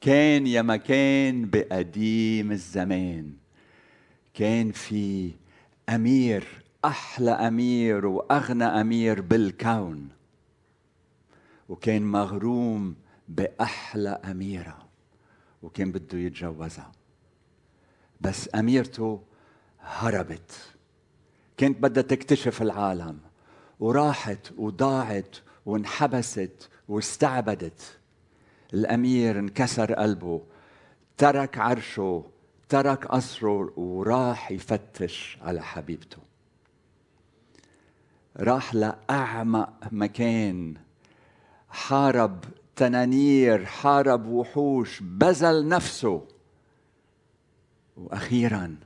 كان يا مكان بقديم الزمان. كان في أمير أحلى أمير وأغنى أمير بالكون. وكان مغروم بأحلى أميرة وكان بده يتجوزها. بس أميرته هربت. كانت بدها تكتشف العالم وراحت وضاعت وانحبست واستعبدت. الأمير انكسر قلبه ترك عرشه ترك قصره وراح يفتش على حبيبته. راح لأعمق مكان حارب تنانير حارب وحوش بذل نفسه. وأخيرا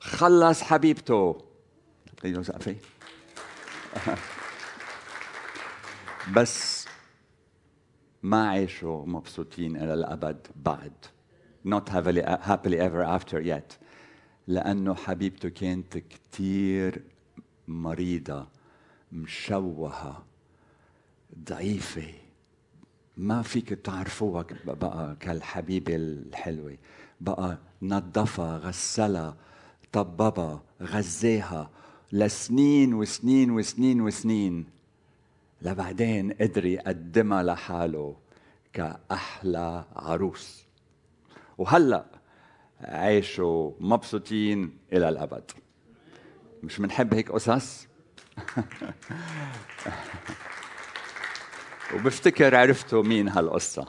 خلص حبيبته. بس ما عاشوا مبسوطين إلى الأبد بعد. Not happily, ever after yet. لأنه حبيبته كانت كثير مريضة مشوهة ضعيفة. ما فيك تعرفوها بقى كالحبيبة الحلوة. بقى نظفها غسلها طببها غزاها لسنين وسنين وسنين وسنين. لبعدين قدر يقدمها لحاله. كأحلى عروس. وهلأ عاشوا مبسوطين إلى الأبد. مش بنحب هيك قصص؟ وبفتكر عرفتوا مين هالقصة.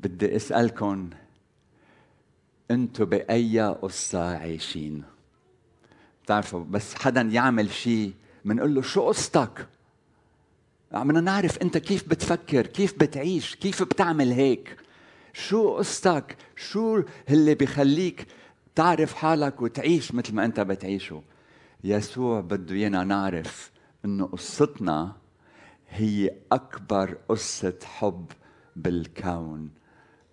بدي اسألكم أنتوا بأي قصة عايشين؟ بتعرفوا بس حدا يعمل شيء بنقول له شو قصتك؟ بدنا نعرف انت كيف بتفكر كيف بتعيش كيف بتعمل هيك. شو قصتك؟ شو اللي بيخليك تعرف حالك وتعيش مثل ما انت بتعيشه؟ يسوع بده ايانا نعرف انه قصتنا هي أكبر قصة حب بالكون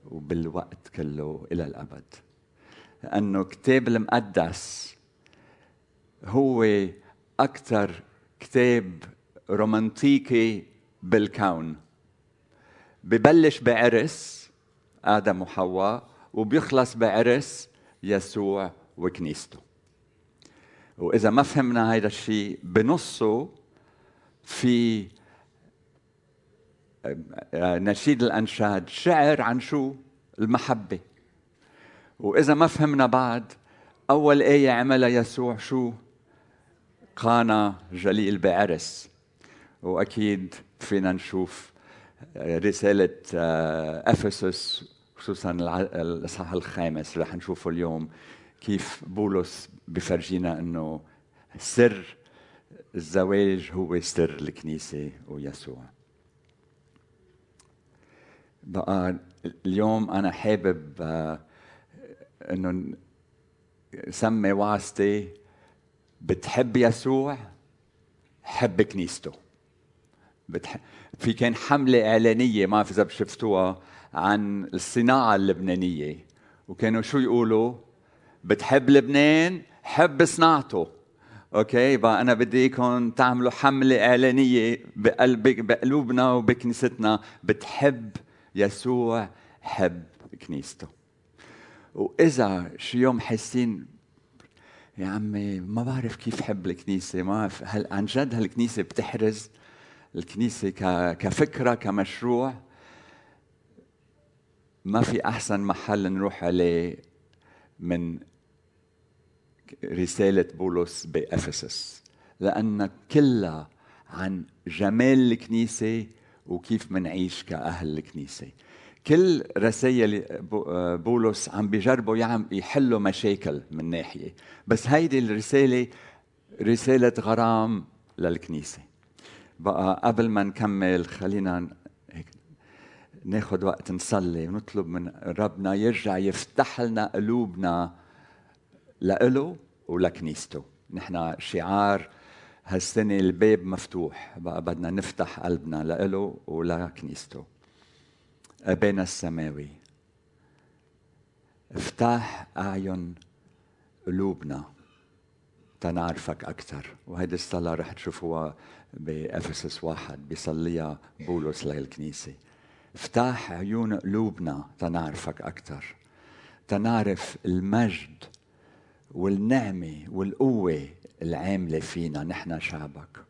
وبالوقت كله إلى الأبد. لأنه الكتاب المقدس هو أكثر كتاب رومانتيكي بالكون ببلش بعرس آدم وحواء وبيخلص بعرس يسوع وكنيسته. وإذا ما فهمنا هذا الشيء بنصه في نشيد الأنشاد شعر عن شو؟ المحبة. وإذا ما فهمنا بعد أول آية عملها يسوع شو؟ قانا جليل بعرس. وأكيد فينا نشوف رسالة أفسس خصوصا الإصحاح الخامس رح نشوفه اليوم كيف بولس بفرجينا إنه سر الزواج هو سر الكنيسة ويسوع. بقى اليوم أنا حابب آه، إنه سمي واسطة بتحب يسوع حب كنيسته. بتح... في كان حملة إعلانية ما في إذا شفتوها عن الصناعة اللبنانية وكانوا شو يقولوا؟ بتحب لبنان حب صناعته. أوكي؟ بقى أنا بدي اياكم تعملوا حملة إعلانية بقلب بقلوبنا وبكنيستنا. بتحب يسوع حب كنيسته. وإذا شي يوم حاسين؟ يا عمي ما بعرف كيف حب الكنيسة ما هل عن جد هالكنيسة بتحرز؟ الكنيسة كفكرة كمشروع. ما في أحسن محل نروح عليه من رسالة بولس بإفسس لأن كلها عن جمال الكنيسة وكيف منعيش كأهل الكنيسة. كل رسائل بولس عم بيجربوا يعم يحلوا مشاكل من ناحية. بس هيدي الرسالة رسالة غرام للكنيسة. بقى قبل ما نكمل خلينا هيك ناخذ وقت نصلي ونطلب من ربنا يرجع يفتح لنا قلوبنا لإله ولكنيسته. نحن شعار هالسنة الباب مفتوح بقى بدنا نفتح قلبنا لإله ولكنيسته. أبانا السماوي افتح أعين قلوبنا تنعرفك أكثر. وهيدي الصلاة رح تشوفوها بأفسس واحد بيصليها بولس للكنيسة. افتح عيون قلوبنا تنعرفك أكثر تنعرف المجد والنعمة والقوة العاملة فينا نحن شعبك.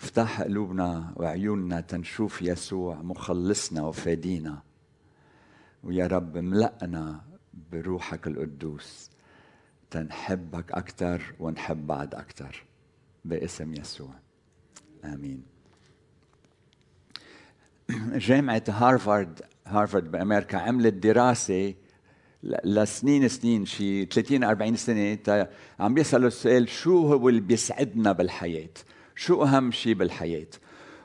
افتح قلوبنا وعيوننا تنشوف يسوع مخلصنا وفادينا. ويا رب ملأنا بروحك القدوس. تنحبك أكثر ونحب بعض أكثر باسم يسوع. آمين. جامعة هارفارد هارفارد بأمريكا عملت دراسة لسنين سنين شي 30 40 سنة عم بيسألوا السؤال شو هو اللي بيسعدنا بالحياة؟ شو أهم شيء بالحياة؟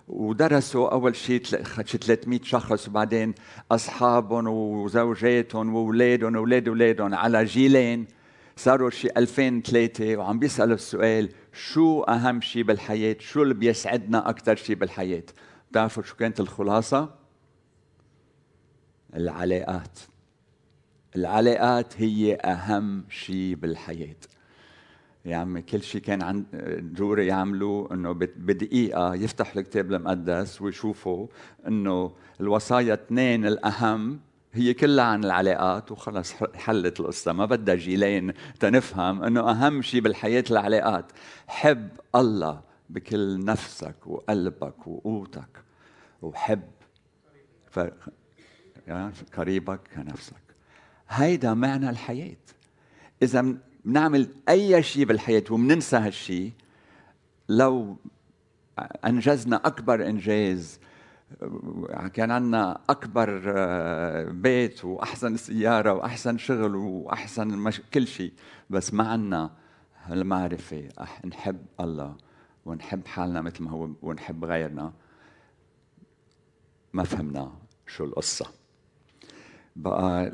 ودرسوا أول شيء شي 300 شخص وبعدين أصحابهم وزوجاتهم وأولادهم وأولاد أولادهم على جيلين. صاروا شي 2003 وعم بيسألوا السؤال شو أهم شيء بالحياة؟ شو اللي بيسعدنا أكثر شيء بالحياة؟ بتعرفوا شو كانت الخلاصة؟ العلاقات. العلاقات هي أهم شيء بالحياة. يا عمي كل شيء كان عند دوري يعملوا إنه بدقيقة يفتحوا الكتاب المقدس ويشوفوا إنه الوصايا اثنين الأهم هي كلها عن العلاقات وخلص حلت القصة. ما بدها جيلين تنفهم إنه أهم شيء بالحياة العلاقات. حب الله بكل نفسك وقلبك وقوتك. وحب ف... قريبك كنفسك. هيدا معنى الحياة. إذا بنعمل أي شيء بالحياة وبننسى هالشيء لو أنجزنا أكبر إنجاز كان عندنا أكبر آه، بيت وأحسن سيارة وأحسن شغل وأحسن مش... كل شيء. بس ما عندنا المعرفه نحب الله ونحب حالنا مثل ما هو ونحب غيرنا. ما فهمنا شو القصة. بقى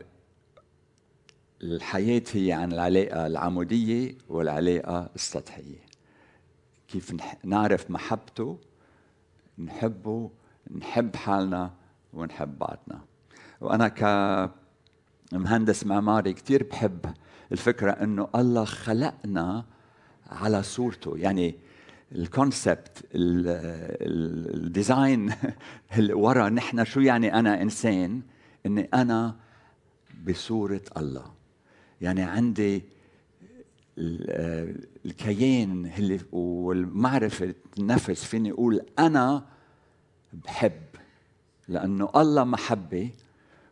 الحياة هي عن العلاقة العمودية والعلاقة السطحية. كيف نعرف محبته نحبه نحب حالنا ونحب بعضنا. وأنا كمهندس معماري كثير بحب الفكرة أنه الله خلقنا على صورته. يعني ال concept ال design اللي ورا نحن شو يعني أنا إنسان؟ أني أنا بصورة الله. يعني عندي الكيان اللي والمعرفة النفس فيني أقول أنا بحب. لأنه الله محبة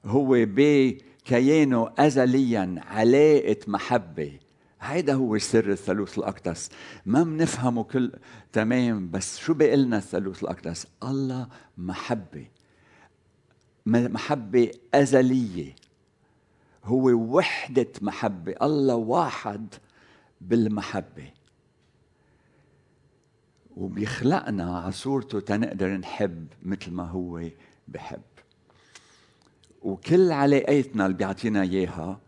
هو بكيانه أزليا علاقة محبة. هيدا هو سر الثالوث الأقدس. ما بنفهمه كل تمام بس شو بيقلنا الثالوث الأقدس؟ الله محبة. محبة أزلية. هو وحدة محبة. الله واحد بالمحبة. وبيخلقنا على صورته تنقدر نحب مثل ما هو بحب. وكل علاقاتنا اللي بيعطينا إياها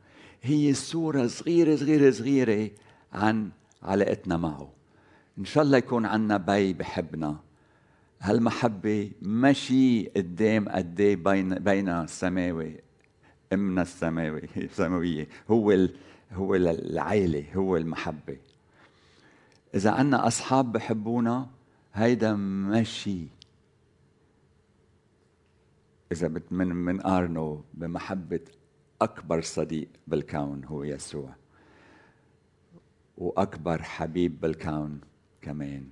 هي صورة صغيرة صغيرة صغيرة عن علاقتنا معه. إن شاء الله يكون عنا بي بحبنا. هالمحبة ماشي قدام قد بين بين السماوي أمنا السماوي السماوية. هو. هو العيلة هو المحبة. إذا عنا أصحاب بحبونا هيدا ماشي. إذا بت من آرنو بمحبة أكبر صديق بالكون هو يسوع وأكبر حبيب بالكون كمان.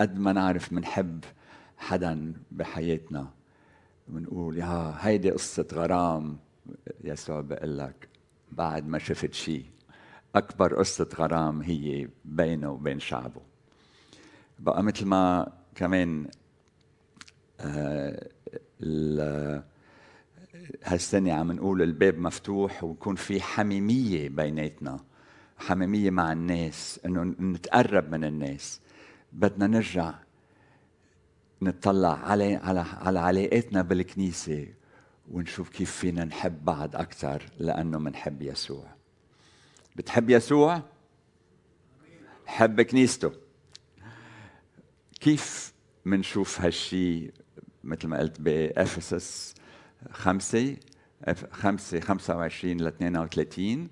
قد ما نعرف منحب حدا بحياتنا بنقول يا هيدي قصة غرام يسوع بقول لك بعد ما شفت شيء أكبر قصة غرام هي بينه وبين شعبه. بقى مثل ما كمان آه هالسنة عم نقول الباب مفتوح ويكون في حميمية بيناتنا حميمية مع الناس إنه نتقرب من الناس. بدنا نرجع نطلع على على على علاقاتنا بالكنيسة ونشوف كيف فينا نحب بعض أكثر لأنه منحب يسوع. بتحب يسوع؟ حب كنيسته. كيف منشوف هالشي مثل ما قلت بإفسس خمسة خمسة خمسة وعشرين ل 32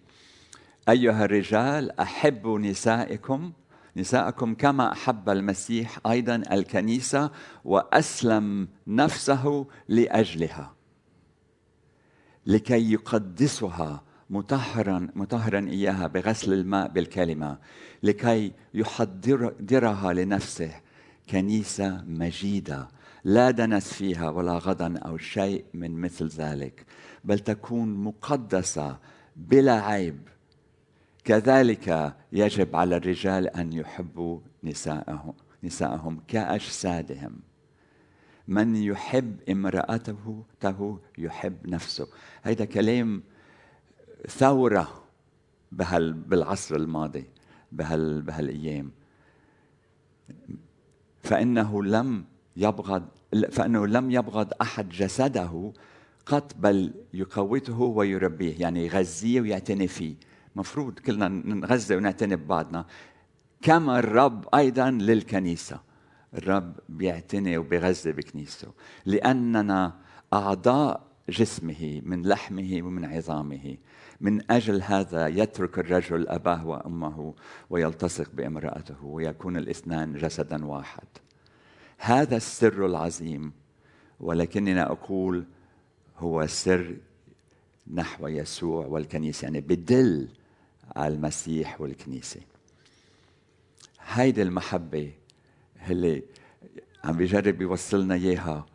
أيها الرجال أحبوا نسائكم نساءكم كما أحب المسيح أيضا الكنيسة وأسلم نفسه لأجلها لكي يقدسها مطهرا مطهرا إياها بغسل الماء بالكلمة لكي يحضرها لنفسه كنيسة مجيدة لا دنس فيها ولا غضن أو شيء من مثل ذلك بل تكون مقدسة بلا عيب. كذلك يجب على الرجال أن يحبوا نساءهم نساءهم كأجسادهم. من يحب امرأته يحب نفسه. هذا كلام ثورة بهال بالعصر الماضي بهال بهالأيام. فإنه لم يبغض فإنه لم يبغض أحد جسده قط بل يقوته ويربيه. يعني يغذيه ويعتني فيه. مفروض كلنا نغذي ونعتني ببعضنا. كما الرب أيضا للكنيسة. الرب بيعتني وبيغذي بكنيسته. لأننا أعضاء جسمه من لحمه ومن عظامه. من أجل هذا يترك الرجل أباه وأمه ويلتصق بامرأته ويكون الاثنان جسدا واحد. هذا السر العظيم ولكننا أقول هو سر نحو يسوع والكنيسة يعني بدل على المسيح والكنيسة. هيدي المحبة اللي عم بيجرب يوصلنا إياها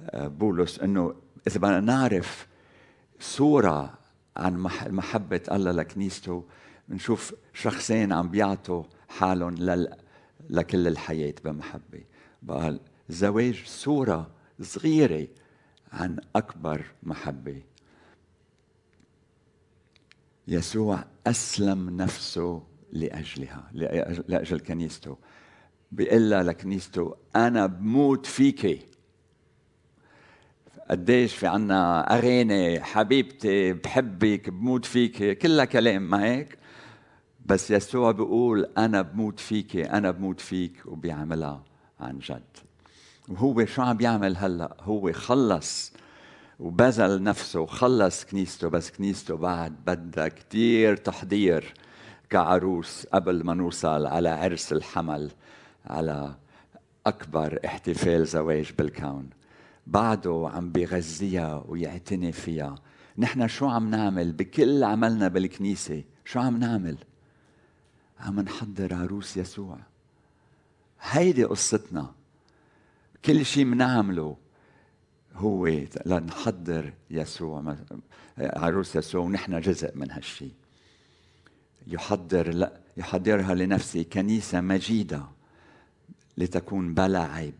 آه، بولس إنه إذا بدنا نعرف صورة عن محبة الله لكنيسته. بنشوف شخصين عم بيعطوا حالهم لكل الحياة بمحبة. بقى الزواج صورة صغيرة عن أكبر محبة. يسوع أسلم نفسه لأجلها لأجل كنيسته. بيقول لكنيسته أنا بموت فيكي قديش في عنا أغاني حبيبتي بحبك بموت فيك كلها كلام ما هيك؟ بس يسوع بيقول أنا بموت فيك أنا بموت فيك وبيعملها عن جد. وهو شو عم بيعمل هلأ؟ هو خلص وبذل نفسه وخلص كنيسته بس كنيسته بعد بدها كتير تحضير كعروس قبل ما نوصل على عرس الحمل على أكبر احتفال زواج بالكون. بعده عم بيغذيها ويعتني فيها. نحن شو عم نعمل؟ بكل عملنا بالكنيسة شو عم نعمل؟ عم نحضر عروس يسوع. هيدي قصتنا. كل شيء بنعمله هو لنحضر يسوع عروس يسوع ونحن جزء من هالشيء يحضر لا يحضرها لنفسه كنيسة مجيدة لتكون بلا عيب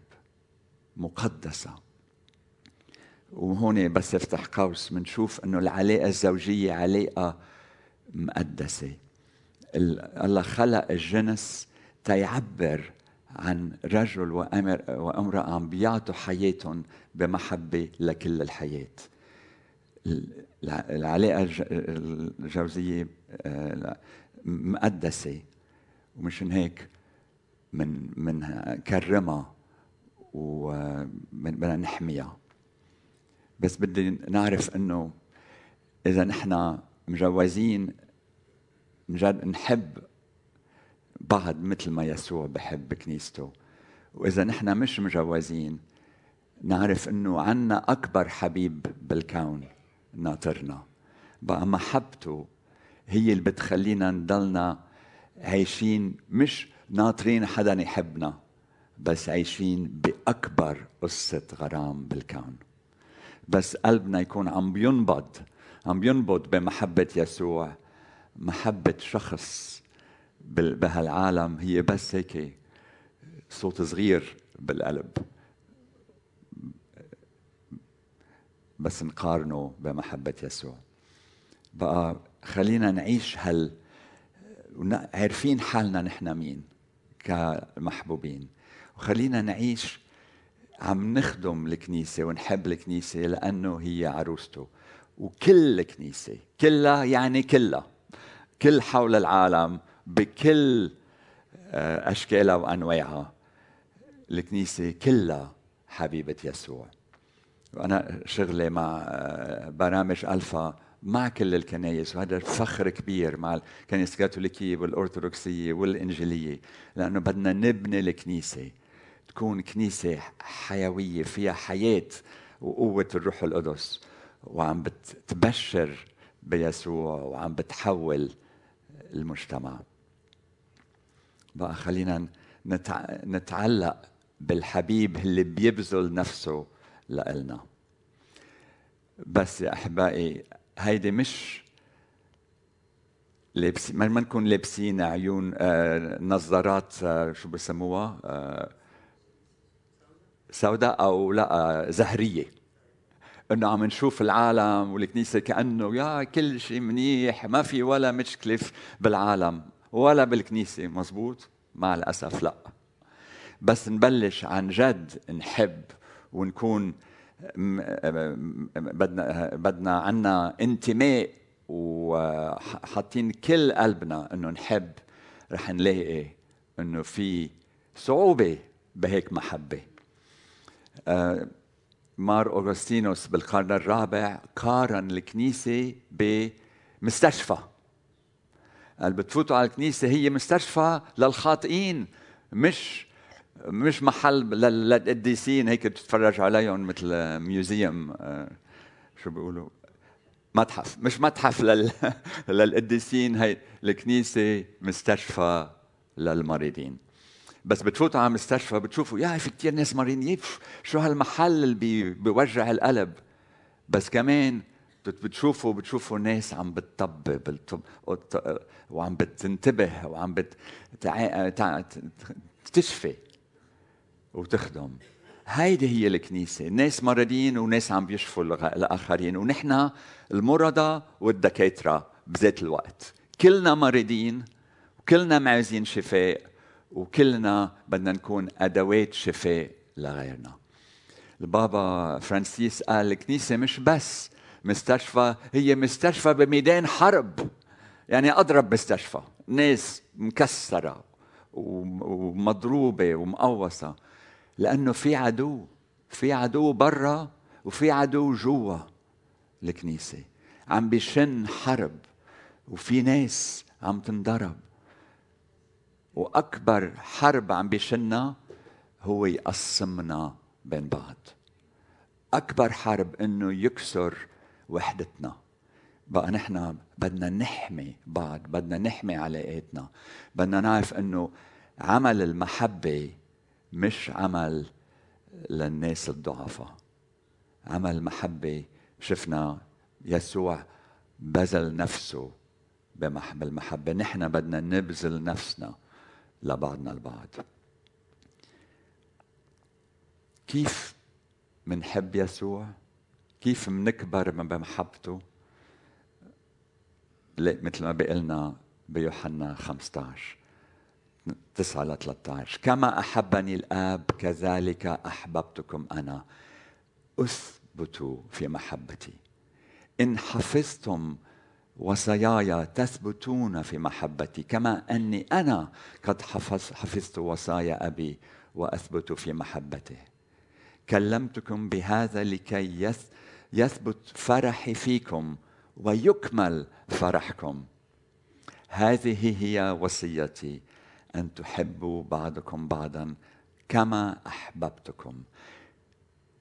مقدسة. وهون بس افتح قوس بنشوف إنه العلاقة الزوجية علاقة مقدسة. الله خلق الجنس تيعبر عن رجل وامرأة عم بيعطوا حياتهم بمحبة لكل الحياة. العلاقة الجوزية آه، مقدسة. ومشان هيك من من كرمها وبدنا نحميها. بس بدي نعرف إنه إذا نحن مجوزين مجد نحب بعض مثل ما يسوع بحب كنيسته. وإذا نحن مش مجوزين نعرف إنه عنا أكبر حبيب بالكون ناطرنا. بقى محبته هي اللي بتخلينا نضلنا عايشين مش ناطرين حدا يحبنا بس عايشين بأكبر قصة غرام بالكون. بس قلبنا يكون عم بينبض عم بينبض بمحبة يسوع محبة شخص بهالعالم. هي بس هيك صوت صغير بالقلب. بس نقارنه بمحبة يسوع. بقى خلينا نعيش هال عارفين حالنا نحن مين كمحبوبين. وخلينا نعيش عم نخدم الكنيسة ونحب الكنيسة لأنه هي عروسته. وكل كنيسة كلها يعني كلها كل حول العالم بكل آه، أشكالها وأنواعها. الكنيسة كلها حبيبة يسوع. وأنا شغلي مع آه، برامج ألفا مع كل الكنايس وهذا فخر كبير مع الكنيسه الكاثوليكية والأرثوذكسية والإنجيلية لأنه بدنا نبني الكنيسة. تكون كنيسة حيوية فيها حياة وقوة الروح القدس وعم بتبشر بيسوع وعم بتحول المجتمع. بقى خلينا نتعلق بالحبيب اللي بيبذل نفسه لإلنا. بس يا أحبائي هيدي مش لابسين ما نكون لابسين عيون آه نظارات آه شو بسموها؟ آه سوداء أو لا زهرية. إنه عم نشوف العالم والكنيسة كأنه يا كل شيء منيح ما في ولا مشكلة بالعالم ولا بالكنيسة. مزبوط؟ مع الأسف لا. بس نبلش عن جد نحب ونكون بدنا بدنا عنا انتماء وحاطين كل قلبنا إنه نحب. رح نلاقي إنه في صعوبة بهيك محبة. مار أوغسطينوس بالقرن الرابع قارن الكنيسة بمستشفى. قال بتفوتوا على الكنيسة هي مستشفى للخاطئين مش مش محل للقديسين. هيك تتفرج عليهم مثل ميوزيوم آه، شو بيقولوا؟ متحف مش متحف لل... للقديسين هي الكنيسة مستشفى للمريضين. بس بتفوتوا على مستشفى بتشوفوا يا في كثير ناس مريضين شو هالمحل اللي بي... بيوجع القلب؟ بس كمان بتشوفوا بتشوفوا ناس عم بتطبب وعم بتنتبه وعم بت... تع... تشفي وتخدم. هيدي هي الكنيسة ناس مرضين وناس عم بيشفوا الآخرين ونحن المرضى والدكاترة بذات الوقت. كلنا مريضين وكلنا معوزين شفاء وكلنا بدنا نكون أدوات شفاء لغيرنا. البابا فرانسيس قال الكنيسة مش بس مستشفى هي مستشفى بميدان حرب. يعني أضرب مستشفى ناس مكسرة ومضروبة ومقوصة لأنه في عدو في عدو برا وفي عدو جوا الكنيسة. عم بيشن حرب وفي ناس عم تنضرب. وأكبر حرب عم بيشنها هو يقسمنا بين بعض. أكبر حرب إنه يكسر وحدتنا. بقى نحن بدنا نحمي بعض بدنا نحمي علاقاتنا. بدنا نعرف إنه عمل المحبة مش عمل للناس الضعفاء. عمل المحبة شفنا يسوع بذل نفسه بالمحبة. نحن بدنا نبذل نفسنا لبعضنا البعض كيف منحب يسوع؟ كيف منكبر بمحبته؟ مثل ما بيقلنا بيوحنا 15 9 ل 13 كما أحبني الآب كذلك أحببتكم أنا. أثبتوا في محبتي. إن حفظتم وصاياي تثبتون في محبتي كما أني أنا قد حفظ حفظت وصايا أبي وأثبت في محبته. كلمتكم بهذا لكي يثبت فرحي فيكم ويكمل فرحكم. هذه هي وصيتي أن تحبوا بعضكم بعضا كما أحببتكم.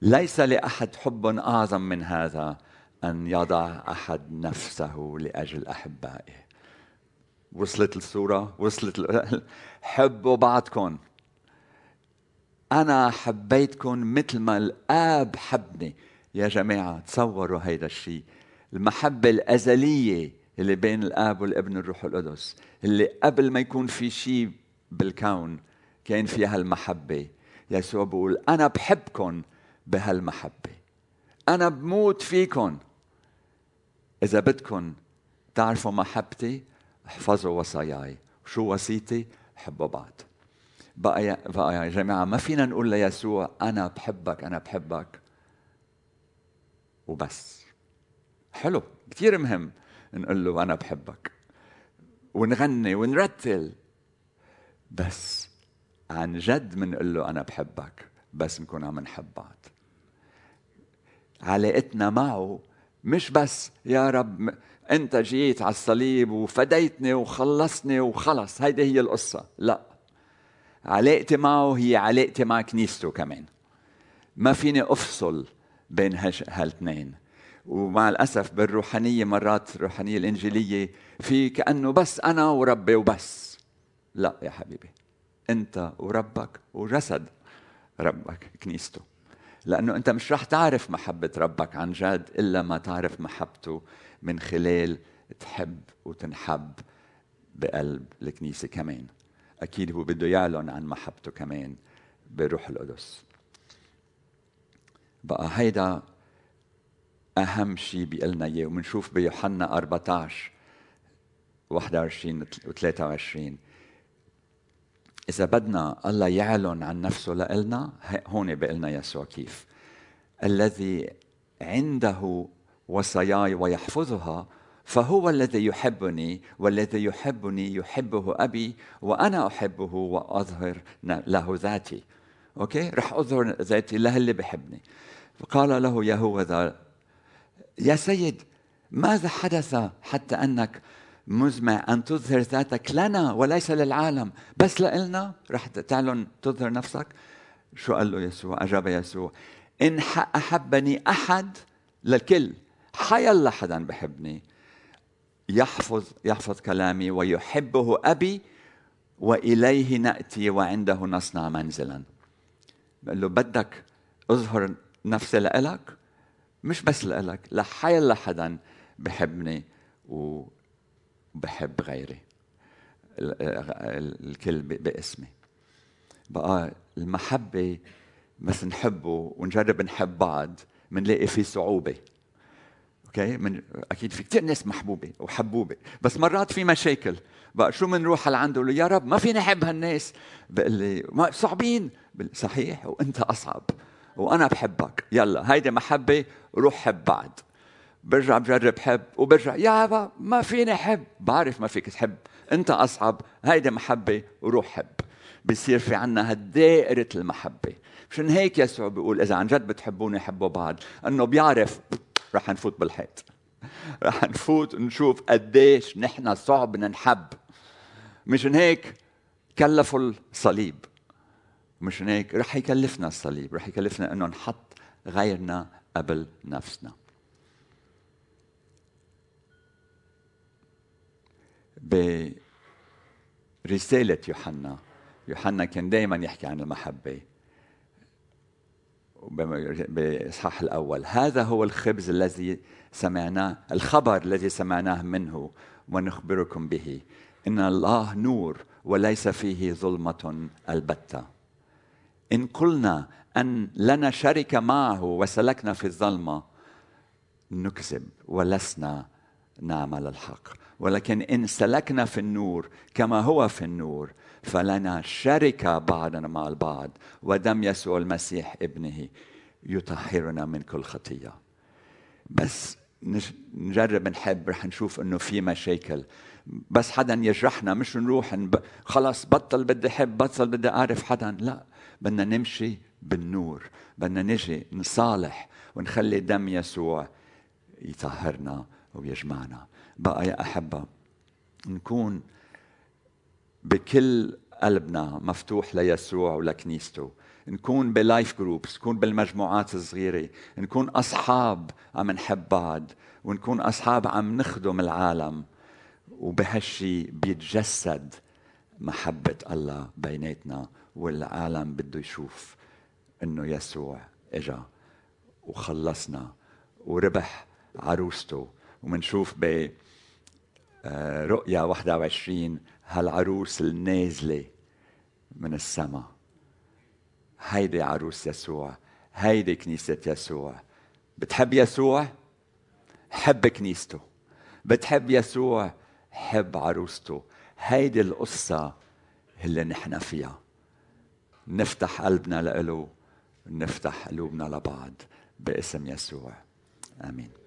ليس لأحد حب أعظم من هذا أن يضع أحد نفسه لأجل أحبائه. وصلت الصورة وصلت حبوا بعضكم أنا حبيتكم مثل ما الآب حبني. يا جماعة تصوروا هيدا الشيء المحبة الأزلية اللي بين الآب والابن الروح القدس اللي قبل ما يكون في شيء بالكون كان فيها المحبة يسوع بيقول أنا بحبكم بهالمحبة. أنا بموت فيكم إذا بدكم تعرفوا محبتي احفظوا وصاياي. شو وصيتي؟ حبوا بعض. بقى يا, بقى يا جماعة ما فينا نقول ليسوع أنا بحبك أنا بحبك. وبس. حلو. كثير مهم نقول له أنا بحبك. ونغني ونرتل. بس عن جد بنقول له أنا بحبك. بس نكون عم نحب بعض. علاقتنا معه مش بس يا رب انت جيت على الصليب وفديتني وخلصني وخلص. هيدي هي القصة. لا. علاقتي معه هي علاقتي مع كنيسته كمان. ما فيني أفصل بين هالاثنين ومع الأسف بالروحانية مرات الروحانيه الإنجيلية في كأنه بس أنا وربي وبس. لا يا حبيبي. أنت وربك وجسد ربك كنيسته. لأنه أنت مش رح تعرف محبة ربك عن جد إلا ما تعرف محبته من خلال تحب وتنحب بقلب الكنيسة كمان. أكيد هو بده يعلن عن محبته كمان بروح القدس. بقى هيدا أهم شيء بيقلنا إياه. وبنشوف بيوحنا 14 21 و 23 إذا بدنا الله يعلن عن نفسه لإلنا هون بيقلنا يسوع كيف. الذي عنده وصاياي ويحفظها فهو الذي يحبني والذي يحبني يحبه أبي وأنا أحبه وأظهر له ذاتي. أوكي؟ رح أظهر ذاتي له اللي بحبني. فقال له يهوذا يا سيد ماذا حدث حتى أنك مزمع أن تظهر ذاتك لنا وليس للعالم. بس لإلنا. رح تعلن تظهر نفسك. شو قال له يسوع؟ أجاب يسوع إن أحبني أحد للكل. حيلا حدا بحبني. يحفظ يحفظ كلامي ويحبه أبي وإليه نأتي وعنده نصنع منزلا. بقول له بدك أظهر نفسي لإلك؟ مش بس لإلك لحيلا حدا بحبني. و بحب غيري. الكل باسمي. بقى المحبة بس نحبه ونجرب نحب بعض بنلاقي في صعوبة. أوكي؟ من أكيد في كثير ناس محبوبة وحبوبة بس مرات في مشاكل. بقى شو بنروح لعنده يا رب ما فيني أحب هالناس. بقول لي ما صعبين. صحيح وأنت أصعب وأنا بحبك. يلا هيدي محبة روح حب بعض. برجع بجرب حب وبرجع يابا ما فيني حب. بعرف ما فيك تحب. انت أصعب. هيدي محبة وروح حب. بصير في عنا هالدائرة المحبة. مشان هيك يسوع بيقول إذا عن جد بتحبوني حبوا بعض. أنه بيعرف رح نفوت بالحيط. رح نفوت نشوف قديش نحن صعب ننحب. مشان هيك كلفوا الصليب. مشان هيك رح يكلفنا الصليب. رح يكلفنا إنه نحط غيرنا قبل نفسنا. برسالة يوحنا. يوحنا كان دائما يحكي عن المحبة. بإصحاح الأول هذا هو الخبز الذي سمعناه الخبر الذي سمعناه منه ونخبركم به. إن الله نور وليس فيه ظلمة البتة. إن قلنا أن لنا شركة معه وسلكنا في الظلمة نكذب ولسنا نعمل الحق. ولكن إن سلكنا في النور كما هو في النور فلنا شركة بعضنا مع البعض ودم يسوع المسيح ابنه يطهرنا من كل خطية. بس نجرب نحب رح نشوف إنه في مشاكل. بس حدا يجرحنا مش نروح نب... خلص بطل بدي أحب بطل بدي أعرف حدا. لا بدنا نمشي بالنور. بدنا نجي نصالح ونخلي دم يسوع يطهرنا. ويجمعنا بقى يا أحبة نكون بكل قلبنا مفتوح ليسوع ولكنيسته. نكون ب life groups نكون بالمجموعات الصغيرة. نكون أصحاب عم نحب بعض ونكون أصحاب عم نخدم العالم. وبهالشي بيتجسد محبة الله بيناتنا والعالم بده يشوف إنه يسوع إجا وخلصنا وربح عروسته ومنشوف ب آه، رؤيا 21 هالعروس النازلة من السماء هيدي عروس يسوع هيدي كنيسة يسوع. بتحب يسوع؟ حب كنيسته. بتحب يسوع؟ حب عروسته. هيدي القصة اللي نحن فيها. نفتح قلبنا لإله نفتح قلوبنا لبعض باسم يسوع. آمين.